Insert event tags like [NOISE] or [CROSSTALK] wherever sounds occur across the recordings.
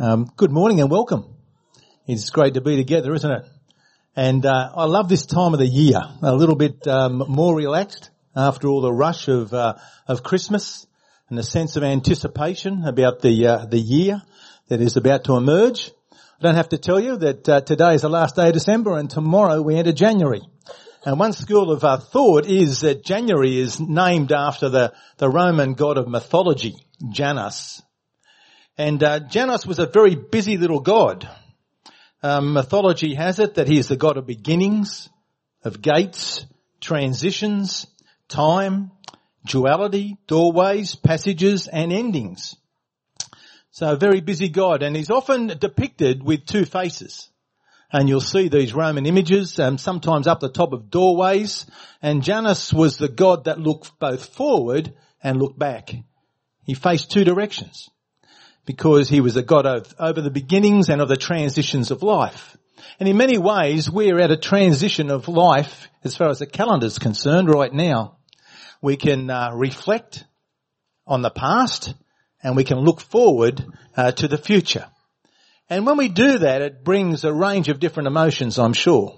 Um, good morning and welcome. It's great to be together, isn't it? And uh, I love this time of the year. A little bit um, more relaxed after all the rush of uh, of Christmas and the sense of anticipation about the uh, the year that is about to emerge. I don't have to tell you that uh, today is the last day of December and tomorrow we enter January. And one school of uh, thought is that January is named after the, the Roman god of mythology, Janus. And uh, Janus was a very busy little god. Um, mythology has it that he is the god of beginnings, of gates, transitions, time, duality, doorways, passages, and endings. So a very busy God, and he's often depicted with two faces. And you'll see these Roman images, um, sometimes up the top of doorways. And Janus was the God that looked both forward and looked back. He faced two directions because he was a God of, over the beginnings and of the transitions of life. And in many ways, we're at a transition of life as far as the calendar is concerned right now. We can uh, reflect on the past and we can look forward uh, to the future. And when we do that, it brings a range of different emotions, I'm sure.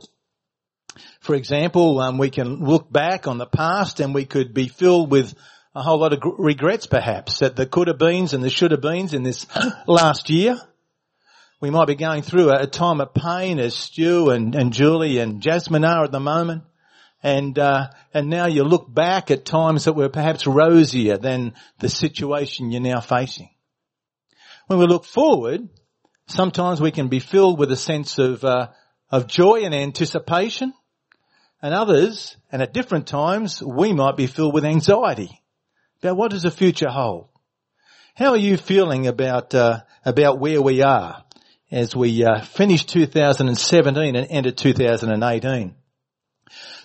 For example, um, we can look back on the past and we could be filled with a whole lot of regrets perhaps that the could have beens and the should have beens in this [COUGHS] last year. We might be going through a, time of pain as Stu and, and Julie and Jasmine are at the moment. And, uh, and now you look back at times that were perhaps rosier than the situation you're now facing. When we look forward, sometimes we can be filled with a sense of, uh, of joy and anticipation. And others, and at different times, we might be filled with anxiety about what does the future hold. How are you feeling about uh, about where we are as we uh, finish 2017 and enter 2018?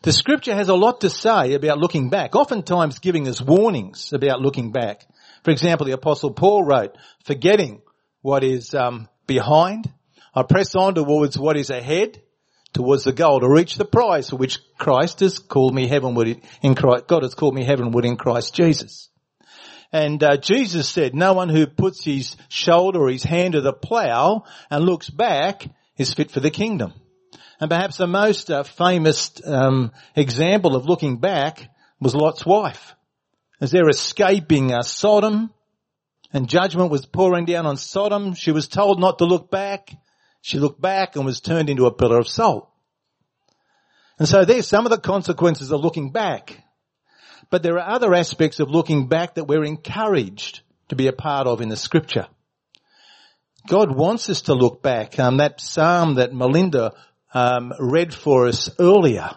The scripture has a lot to say about looking back, oftentimes giving us warnings about looking back. For example, the apostle Paul wrote, forgetting what is um, behind, I press on towards what is ahead, towards the goal to reach the prize for which Christ has called me heavenward in Christ, God has called me heavenward in Christ Jesus. And uh, Jesus said, no one who puts his shoulder or his hand to the plow and looks back is fit for the kingdom. And perhaps the most uh, famous um, example of looking back was Lot's wife. As they're escaping uh, Sodom and judgment was pouring down on Sodom, she was told not to look back. She looked back and was turned into a pillar of salt. And so there's some of the consequences of looking back. But there are other aspects of looking back that we're encouraged to be a part of in the scripture. God wants us to look back. Um, that psalm that Melinda um, read for us earlier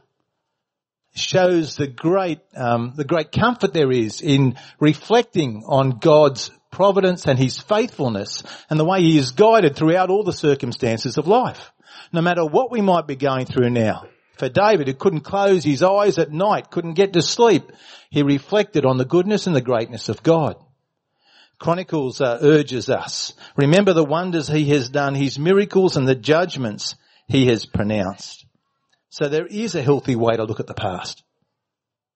shows the great um, the great comfort there is in reflecting on God's providence and His faithfulness and the way He is guided throughout all the circumstances of life, no matter what we might be going through now. For David, who couldn't close his eyes at night, couldn't get to sleep, he reflected on the goodness and the greatness of God. Chronicles uh, urges us, remember the wonders he has done, his miracles and the judgments he has pronounced. So there is a healthy way to look at the past.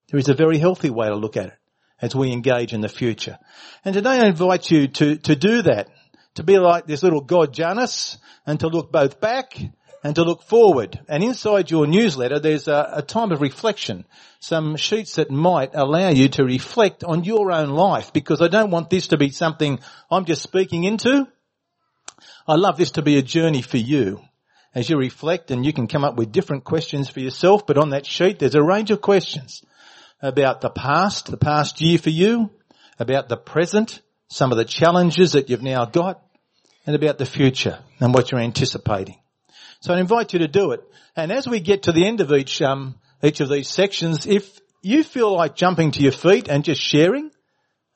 There is a very healthy way to look at it as we engage in the future. And today I invite you to, to do that, to be like this little God Janus and to look both back and to look forward. And inside your newsletter, there's a, a, time of reflection, some sheets that might allow you to reflect on your own life because I don't want this to be something I'm just speaking into. I love this to be a journey for you as you reflect and you can come up with different questions for yourself, but on that sheet there's a range of questions about the past, the past year for you, about the present, some of the challenges that you've now got, and about the future and what you're anticipating. So I invite you to do it. And as we get to the end of each, um, each of these sections, if you feel like jumping to your feet and just sharing,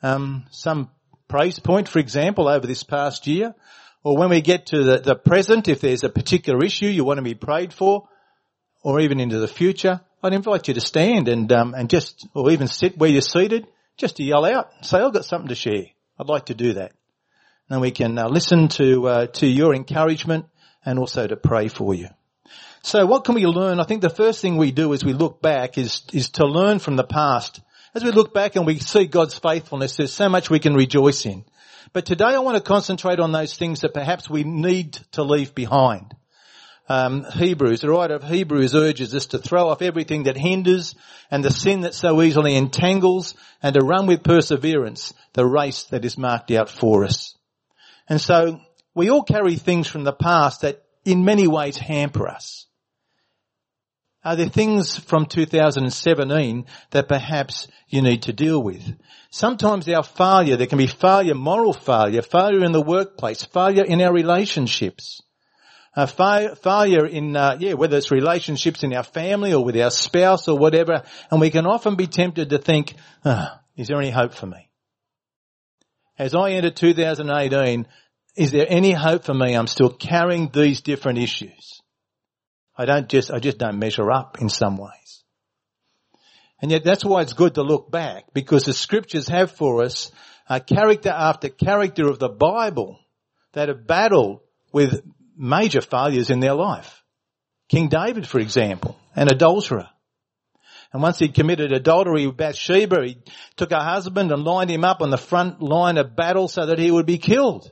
um, some praise point, for example, over this past year, or when we get to the, the present, if there's a particular issue you want to be prayed for, or even into the future, I'd invite you to stand and, um, and just, or even sit where you're seated, just to yell out, say, I've got something to share. I'd like to do that. And we can uh, listen to, uh, to your encouragement and also to pray for you. So what can we learn? I think the first thing we do as we look back is, is to learn from the past. As we look back and we see God's faithfulness, there's so much we can rejoice in. But today I want to concentrate on those things that perhaps we need to leave behind. Um, Hebrews, the writer of Hebrews urges us to throw off everything that hinders and the sin that so easily entangles and to run with perseverance the race that is marked out for us. And so we all carry things from the past that in many ways hamper us. Are there things from 2017 that perhaps you need to deal with? Sometimes our failure, there can be failure, moral failure, failure in the workplace, failure in our relationships. Fa- failure in, uh, yeah, whether it's relationships in our family or with our spouse or whatever, and we can often be tempted to think, oh, is there any hope for me? As I enter 2018, is there any hope for me? I'm still carrying these different issues. I don't just, I just don't measure up in some ways. And yet that's why it's good to look back because the scriptures have for us a character after character of the Bible that have battled with major failures in their life. King David, for example, an adulterer. And once he'd committed adultery with Bathsheba, he took her husband and lined him up on the front line of battle so that he would be killed.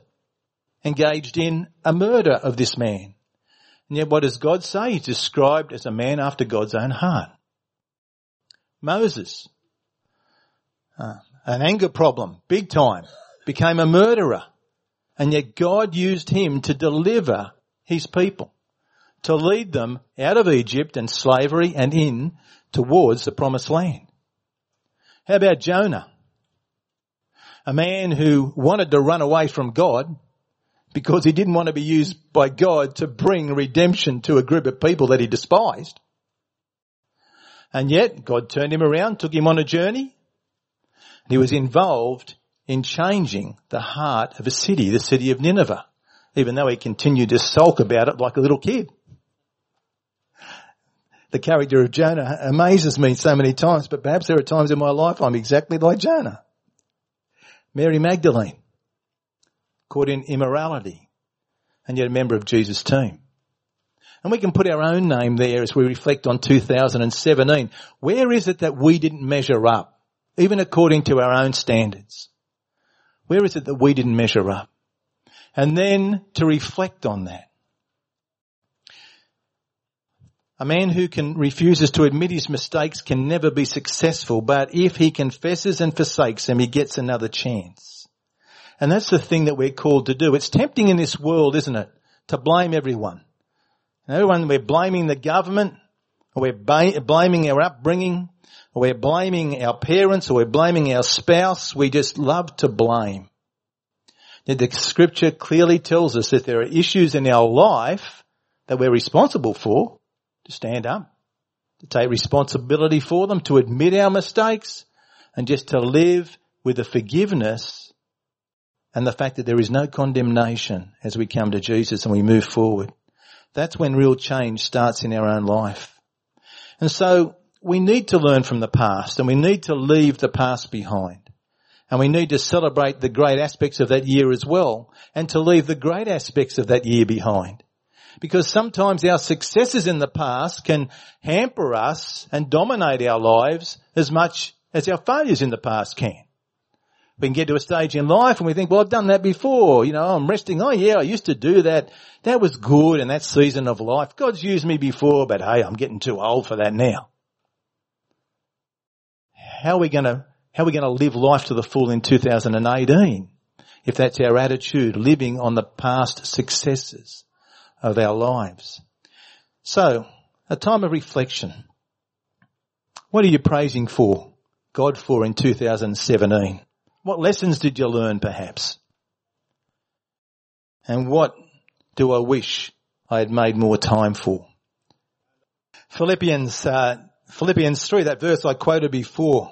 Engaged in a murder of this man. And yet what does God say? He's described as a man after God's own heart. Moses, uh, an anger problem, big time, became a murderer. And yet God used him to deliver his people, to lead them out of Egypt and slavery and in towards the promised land. How about Jonah? A man who wanted to run away from God because he didn't want to be used by God to bring redemption to a group of people that he despised. And yet God turned him around, took him on a journey. He was involved in changing the heart of a city, the city of Nineveh, even though he continued to sulk about it like a little kid. The character of Jonah amazes me so many times, but perhaps there are times in my life I'm exactly like Jonah. Mary Magdalene caught in immorality, and yet a member of Jesus' team. And we can put our own name there as we reflect on 2017. Where is it that we didn't measure up, even according to our own standards? Where is it that we didn't measure up? And then to reflect on that. A man who can refuses to admit his mistakes can never be successful, but if he confesses and forsakes them, he gets another chance. And that's the thing that we're called to do. It's tempting in this world, isn't it? To blame everyone. And everyone, we're blaming the government, or we're ba- blaming our upbringing, or we're blaming our parents, or we're blaming our spouse. We just love to blame. Yet the scripture clearly tells us that there are issues in our life that we're responsible for, to stand up, to take responsibility for them, to admit our mistakes, and just to live with the forgiveness and the fact that there is no condemnation as we come to Jesus and we move forward. That's when real change starts in our own life. And so we need to learn from the past and we need to leave the past behind. And we need to celebrate the great aspects of that year as well and to leave the great aspects of that year behind. Because sometimes our successes in the past can hamper us and dominate our lives as much as our failures in the past can. We can get to a stage in life and we think, well, I've done that before. You know, I'm resting. Oh yeah, I used to do that. That was good in that season of life. God's used me before, but hey, I'm getting too old for that now. How are we going to, how are we going to live life to the full in 2018? If that's our attitude, living on the past successes of our lives. So, a time of reflection. What are you praising for, God for in 2017? What lessons did you learn perhaps? And what do I wish I had made more time for? Philippians, uh, Philippians 3, that verse I quoted before.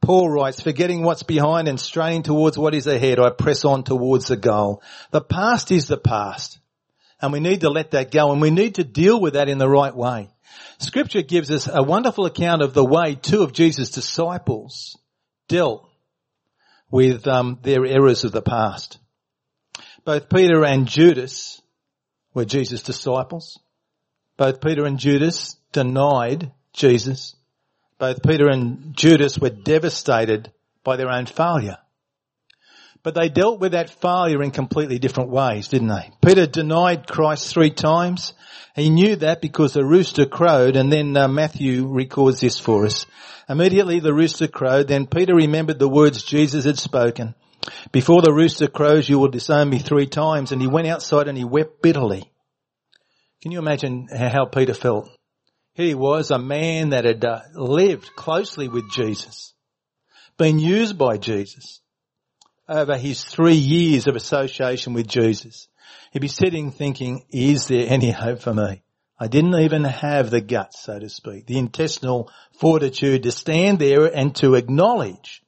Paul writes, forgetting what's behind and straining towards what is ahead, I press on towards the goal. The past is the past. And we need to let that go and we need to deal with that in the right way. Scripture gives us a wonderful account of the way two of Jesus' disciples dealt with um, their errors of the past. Both Peter and Judas were Jesus' disciples. Both Peter and Judas denied Jesus. Both Peter and Judas were devastated by their own failure. But they dealt with that failure in completely different ways, didn't they? Peter denied Christ three times. He knew that because the rooster crowed and then uh, Matthew records this for us. Immediately the rooster crowed, then Peter remembered the words Jesus had spoken. Before the rooster crows, you will disown me three times. And he went outside and he wept bitterly. Can you imagine how Peter felt? He was, a man that had uh, lived closely with Jesus, been used by Jesus over his three years of association with Jesus. He'd be sitting thinking, is there any hope for me? I didn't even have the guts, so to speak, the intestinal fortitude to stand there and to acknowledge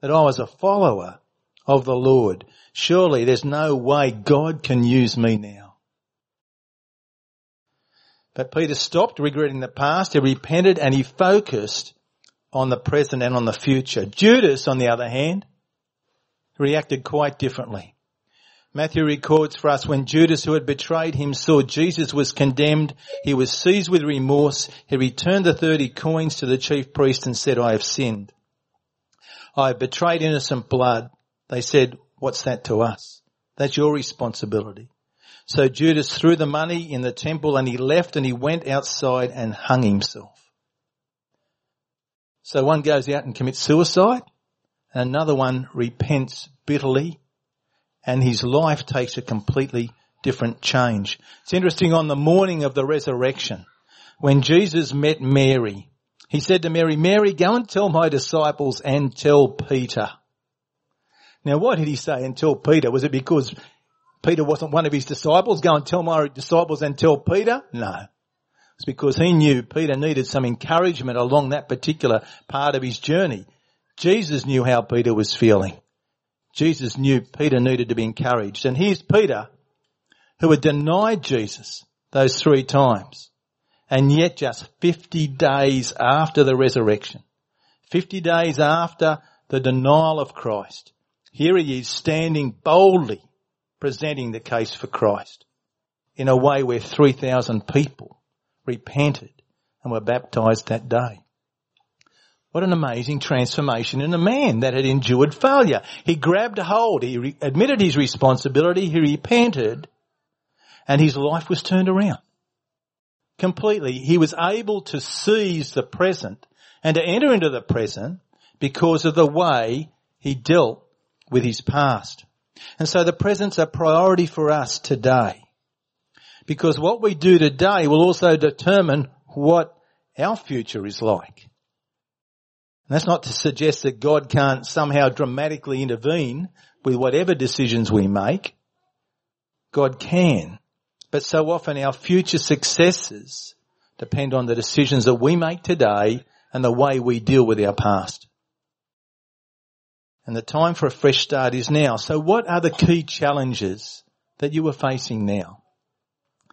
that I was a follower of the Lord. Surely there's no way God can use me now. But Peter stopped regretting the past, he repented and he focused on the present and on the future. Judas, on the other hand, reacted quite differently. Matthew records for us when Judas who had betrayed him saw Jesus was condemned, he was seized with remorse, he returned the 30 coins to the chief priest and said, I have sinned. I have betrayed innocent blood. They said, what's that to us? That's your responsibility. So Judas threw the money in the temple and he left and he went outside and hung himself. So one goes out and commits suicide another one repents bitterly and his life takes a completely different change. It's interesting on the morning of the resurrection when Jesus met Mary, he said to Mary, Mary, go and tell my disciples and tell Peter. Now why did he say and tell Peter? Was it because Peter wasn't one of his disciples? Go and tell my disciples and tell Peter? No. It's because he knew Peter needed some encouragement along that particular part of his journey. Jesus knew how Peter was feeling. Jesus knew Peter needed to be encouraged. And here's Peter, who had denied Jesus those three times. And yet just 50 days after the resurrection, 50 days after the denial of Christ, here he is standing boldly presenting the case for Christ in a way where 3,000 people repented and were baptized that day. What an amazing transformation in a man that had endured failure. He grabbed hold, he re- admitted his responsibility, he repented, and his life was turned around. Completely. He was able to seize the present and to enter into the present because of the way he dealt with his past. And so the present's a priority for us today. Because what we do today will also determine what our future is like. And that's not to suggest that God can't somehow dramatically intervene with whatever decisions we make. God can. But so often our future successes depend on the decisions that we make today and the way we deal with our past. And the time for a fresh start is now. So what are the key challenges that you are facing now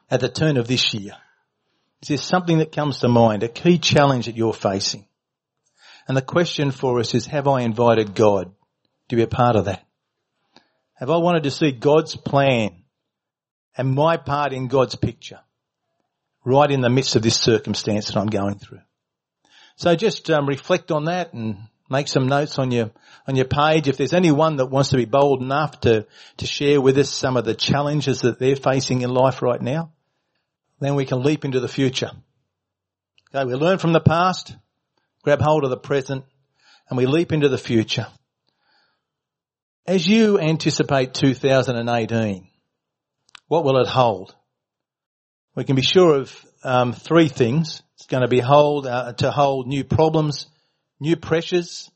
at the turn of this year? Is there something that comes to mind, a key challenge that you're facing? And the question for us is, have I invited God to be a part of that? Have I wanted to see God's plan and my part in God's picture right in the midst of this circumstance that I'm going through? So just um, reflect on that and Make some notes on your, on your page. If there's anyone that wants to be bold enough to, to share with us some of the challenges that they're facing in life right now, then we can leap into the future. Okay, we learn from the past, grab hold of the present, and we leap into the future. As you anticipate 2018, what will it hold? We can be sure of um, three things. It's going to be hold uh, to hold new problems, new pressures,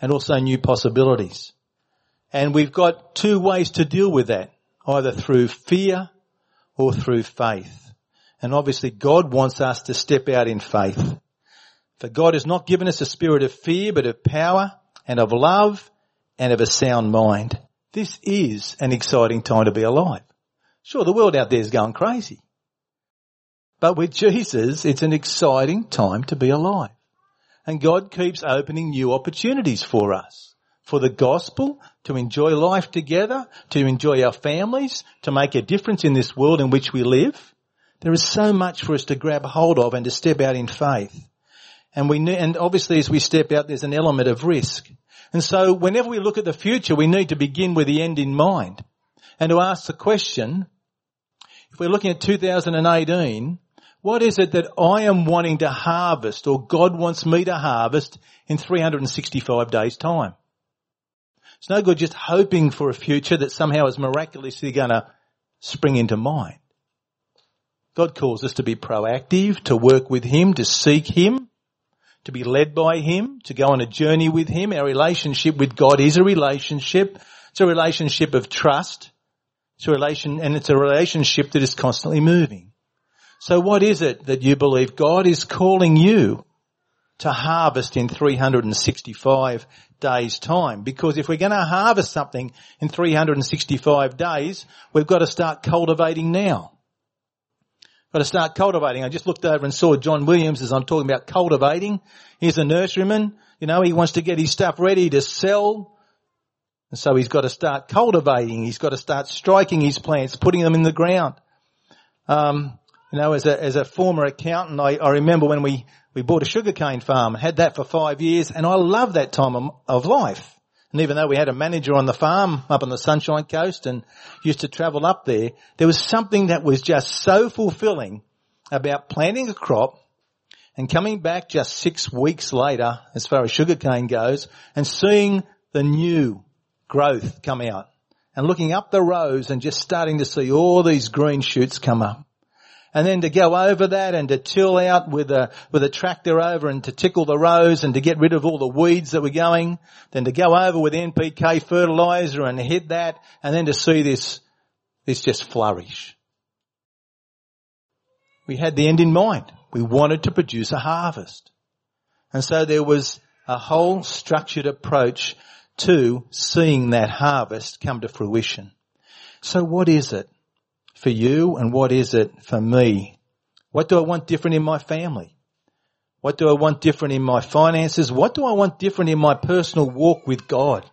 and also new possibilities. And we've got two ways to deal with that, either through fear or through faith. And obviously God wants us to step out in faith. For God has not given us a spirit of fear, but of power and of love and of a sound mind. This is an exciting time to be alive. Sure, the world out there is going crazy. But with Jesus, it's an exciting time to be alive. And God keeps opening new opportunities for us. For the gospel, to enjoy life together, to enjoy our families, to make a difference in this world in which we live. There is so much for us to grab hold of and to step out in faith. And we, and obviously as we step out, there's an element of risk. And so whenever we look at the future, we need to begin with the end in mind and to ask the question, if we're looking at 2018, what is it that I am wanting to harvest or God wants me to harvest in 365 days time? It's no good just hoping for a future that somehow is miraculously going to spring into mind. God calls us to be proactive, to work with Him, to seek Him, to be led by Him, to go on a journey with Him. Our relationship with God is a relationship. It's a relationship of trust. It's a relation, and it's a relationship that is constantly moving. So what is it that you believe God is calling you to harvest in 365 days time? Because if we're going to harvest something in 365 days, we've got to start cultivating now. Got to start cultivating. I just looked over and saw John Williams as I'm talking about cultivating. He's a nurseryman. You know, he wants to get his stuff ready to sell. And so he's got to start cultivating. He's got to start striking his plants, putting them in the ground. Um, you know, as a, as a former accountant, I, I remember when we, we bought a sugarcane farm, had that for five years, and I love that time of, of life. And even though we had a manager on the farm up on the Sunshine Coast and used to travel up there, there was something that was just so fulfilling about planting a crop and coming back just six weeks later, as far as sugarcane goes, and seeing the new growth come out and looking up the rows and just starting to see all these green shoots come up and then to go over that and to till out with a, with a tractor over and to tickle the rows and to get rid of all the weeds that were going, then to go over with NPK fertilizer and hit that and then to see this, this just flourish. We had the end in mind. We wanted to produce a harvest. And so there was a whole structured approach to seeing that harvest come to fruition. So what is it? For you and what is it for me? What do I want different in my family? What do I want different in my finances? What do I want different in my personal walk with God?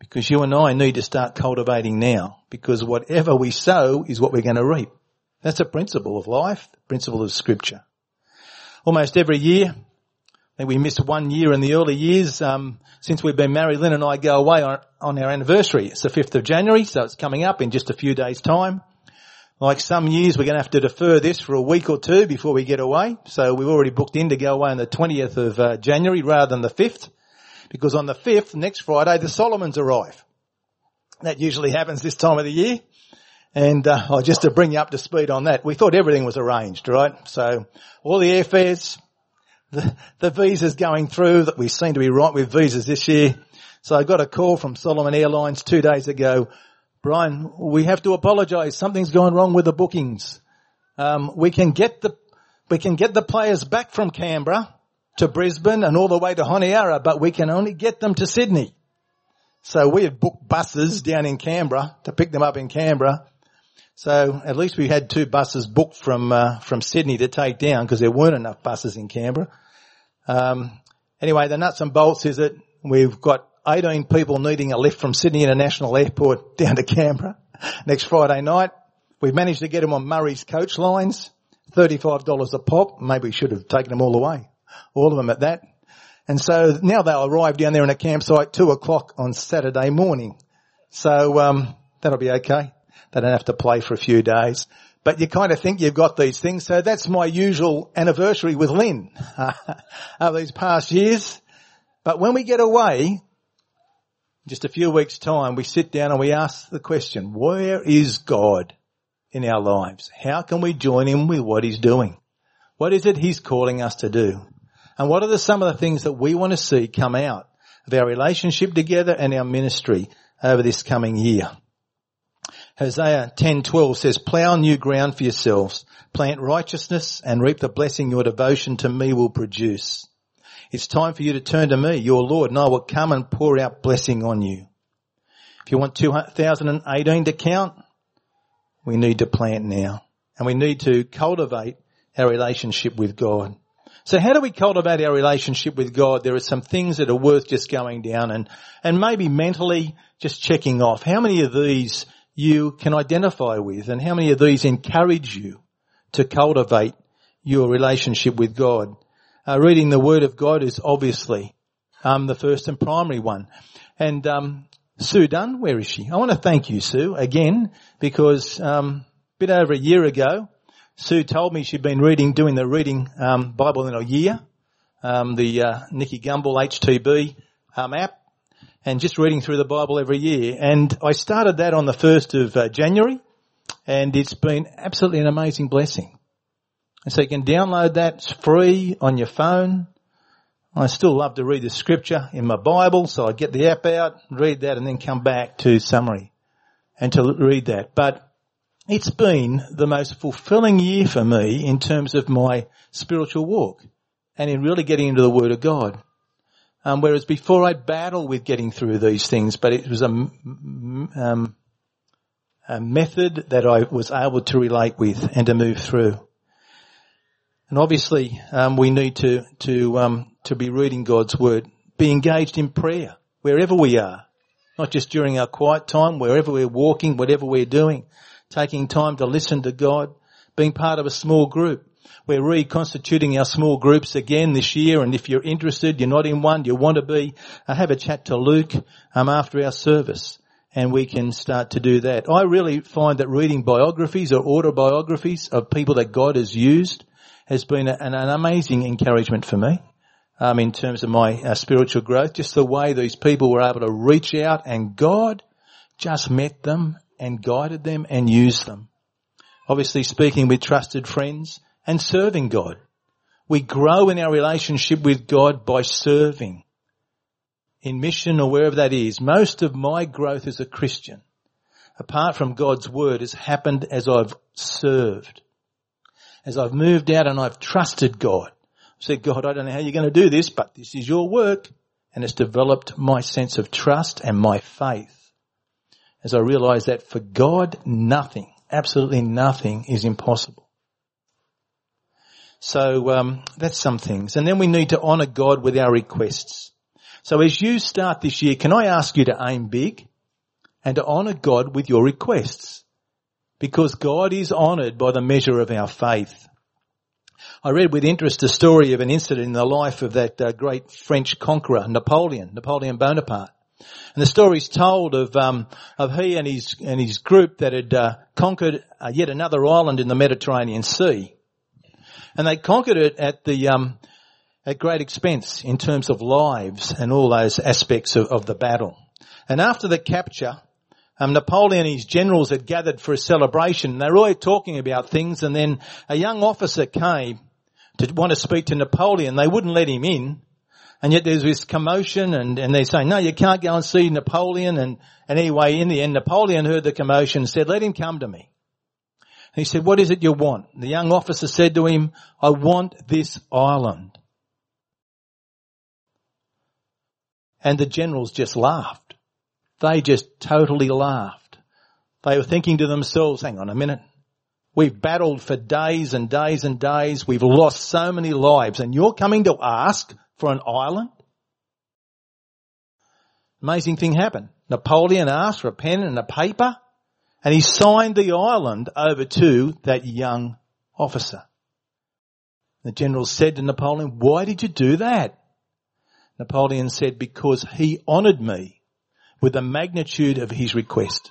Because you and I need to start cultivating now because whatever we sow is what we're going to reap. That's a principle of life, principle of scripture. Almost every year, think we missed one year in the early years. Um, since we've been married, Lynn and I go away on, on our anniversary. It's the 5th of January, so it's coming up in just a few days' time. Like some years, we're going to have to defer this for a week or two before we get away. So we've already booked in to go away on the 20th of uh, January rather than the 5th. Because on the 5th, next Friday, the Solomons arrive. That usually happens this time of the year. And uh, oh, just to bring you up to speed on that, we thought everything was arranged, right? So all the airfares, the, visas going through that we seem to be right with visas this year. So I got a call from Solomon Airlines two days ago. Brian, we have to apologise. Something's gone wrong with the bookings. Um, we can get the we can get the players back from Canberra to Brisbane and all the way to Honiara, but we can only get them to Sydney. So we had booked buses down in Canberra to pick them up in Canberra. So at least we had two buses booked from uh, from Sydney to take down because there weren't enough buses in Canberra. Um, anyway, the nuts and bolts is that we've got 18 people needing a lift from Sydney International Airport [LAUGHS] down to Canberra next Friday night. We've managed to get them on Murray's coach lines, $35 a pop. Maybe we should have taken them all away. All of them at that. And so now they'll arrive down there in a campsite two o'clock on Saturday morning. So, um, that'll be okay. They don't have to play for a few days but you kind of think you've got these things. So that's my usual anniversary with Lynn [LAUGHS] of these past years. But when we get away, just a few weeks time, we sit down and we ask the question, where is God in our lives? How can we join him with what he's doing? What is it he's calling us to do? And what are the, some of the things that we want to see come out of our relationship together and our ministry over this coming year? Hosea 10:12 says, "Plow new ground for yourselves, plant righteousness and reap the blessing your devotion to me will produce." It's time for you to turn to me, your Lord, and I will come and pour out blessing on you. If you want 2018 to count, we need to plant now. And we need to cultivate our relationship with God. So how do we cultivate our relationship with God? There are some things that are worth just going down and, and maybe mentally just checking off. How many of these you can identify with and how many of these encourage you to cultivate your relationship with God. uh, reading the Word of God is obviously um, the first and primary one. And um, Sue Dunn, where is she? I want to thank you, Sue, again, because um, a bit over a year ago, Sue told me she'd been reading, doing the reading um, Bible in a year, um, the uh, Nicky Gumbel HTB um, app, and just reading through the Bible every year. And I started that on the 1st of uh, January, and it's been absolutely an amazing blessing. And so you can download that, it's free on your phone. I still love to read the scripture in my Bible, so I get the app out, read that and then come back to summary and to read that. But it's been the most fulfilling year for me in terms of my spiritual walk and in really getting into the Word of God. Um, whereas before I'd battle with getting through these things, but it was a, um, a method that I was able to relate with and to move through. And obviously, um, we need to to um, to be reading God's word, be engaged in prayer wherever we are, not just during our quiet time, wherever we're walking, whatever we're doing, taking time to listen to God, being part of a small group. We're reconstituting our small groups again this year, and if you're interested, you're not in one, you want to be, uh, have a chat to Luke um, after our service, and we can start to do that. I really find that reading biographies or autobiographies of people that God has used has been an, an amazing encouragement for me. Um, in terms of my uh, spiritual growth, just the way these people were able to reach out and God just met them and guided them and used them. Obviously speaking with trusted friends and serving God. We grow in our relationship with God by serving in mission or wherever that is. Most of my growth as a Christian, apart from God's word, has happened as I've served as I've moved out and I've trusted God. I said, God, I don't know how you're going to do this, but this is your work. And it's developed my sense of trust and my faith as I realize that for God, nothing, absolutely nothing is impossible. So um, that's some things. And then we need to honour God with our requests. So as you start this year, can I ask you to aim big and to honour God with your requests? because God is honoured by the measure of our faith. I read with interest a story of an incident in the life of that uh, great French conqueror, Napoleon, Napoleon Bonaparte. And the story is told of um, of he and his and his group that had uh, conquered uh, yet another island in the Mediterranean Sea, and they conquered it at the um, at great expense in terms of lives and all those aspects of, of the battle. And after the capture, um, Napoleon and his generals had gathered for a celebration. They were all talking about things and then a young officer came to want to speak to Napoleon. They wouldn't let him in. And yet there's this commotion and, and they're saying, no, you can't go and see Napoleon. And, and anyway, in the end, Napoleon heard the commotion and said, let him come to me. He said, what is it you want? The young officer said to him, I want this island. And the generals just laughed. They just totally laughed. They were thinking to themselves, hang on a minute. We've battled for days and days and days. We've lost so many lives and you're coming to ask for an island? Amazing thing happened. Napoleon asked for a pen and a paper and he signed the island over to that young officer. The general said to Napoleon, why did you do that? Napoleon said, because he honoured me with the magnitude of his request.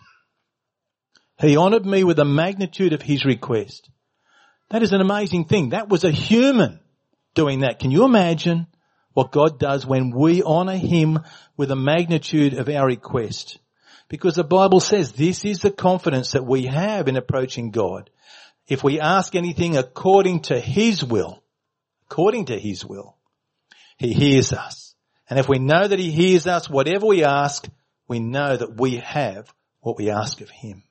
He honored me with the magnitude of his request. That is an amazing thing. That was a human doing that. Can you imagine what God does when we honor him with the magnitude of our request? Because the Bible says this is the confidence that we have in approaching God. If we ask anything according to his will, according to his will, he hears us. And if we know that he hears us, whatever we ask, we know that we have what we ask of Him.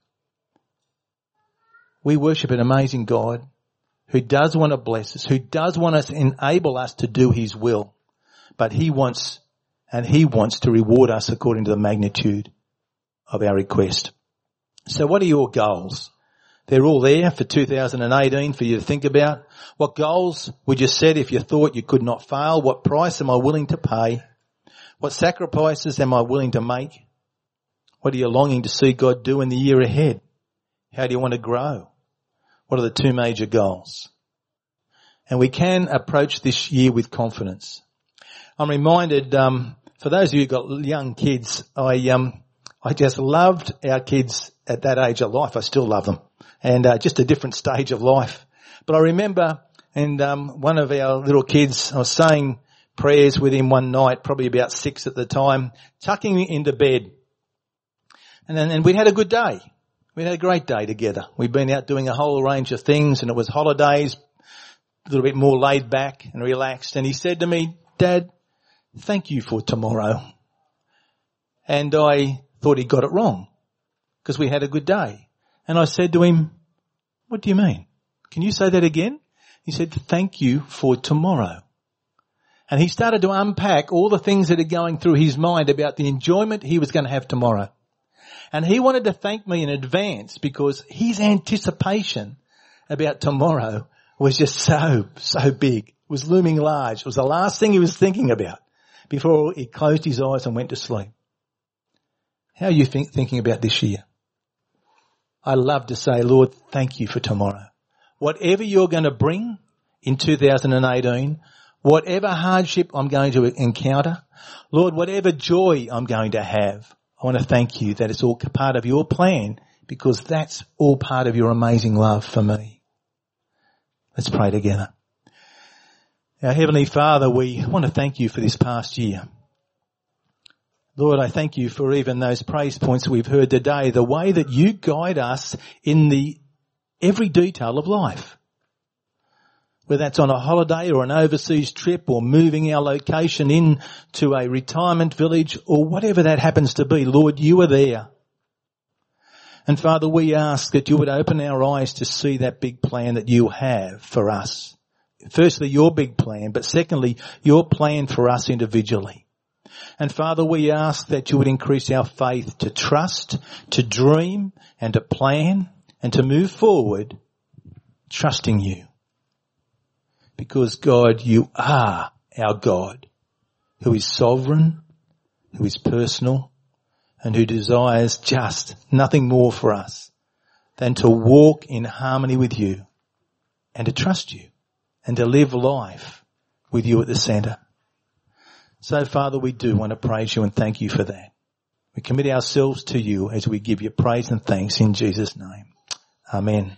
We worship an amazing God who does want to bless us, who does want to enable us to do His will, but He wants, and He wants to reward us according to the magnitude of our request. So what are your goals? They're all there for 2018 for you to think about. What goals would you set if you thought you could not fail? What price am I willing to pay? What sacrifices am I willing to make? What are you longing to see God do in the year ahead? How do you want to grow? What are the two major goals? and we can approach this year with confidence. I'm reminded, um, for those of you who've got young kids, I, um, I just loved our kids at that age of life. I still love them and uh, just a different stage of life. But I remember, and um, one of our little kids, I was saying prayers with him one night, probably about six at the time, tucking me into bed. And then and we had a good day. We'd had a great day together. We'd been out doing a whole range of things and it was holidays, a little bit more laid back and relaxed. And he said to me, Dad, thank you for tomorrow. And I thought he'd got it wrong because we had a good day. And I said to him, what do you mean? Can you say that again? He said, thank you for tomorrow. And he started to unpack all the things that are going through his mind about the enjoyment he was going to have tomorrow. And he wanted to thank me in advance because his anticipation about tomorrow was just so, so big. It was looming large. It was the last thing he was thinking about before he closed his eyes and went to sleep. How are you think, thinking about this year? I love to say, Lord, thank you for tomorrow. Whatever you're going to bring in 2018, whatever hardship I'm going to encounter, Lord, whatever joy I'm going to have, I want to thank you that it's all part of your plan because that's all part of your amazing love for me. Let's pray together. Our Heavenly Father, we want to thank you for this past year. Lord, I thank you for even those praise points we've heard today, the way that you guide us in the every detail of life. Whether that's on a holiday or an overseas trip or moving our location in to a retirement village or whatever that happens to be, Lord, you are there. And Father, we ask that you would open our eyes to see that big plan that you have for us. Firstly, your big plan, but secondly, your plan for us individually. And Father, we ask that you would increase our faith to trust, to dream, and to plan, and to move forward, trusting you. Because God, you are our God, who is sovereign, who is personal, and who desires just nothing more for us than to walk in harmony with you and to trust you and to live life with you at the center. So Father, we do want to praise you and thank you for that. We commit ourselves to you as we give you praise and thanks in Jesus name. Amen.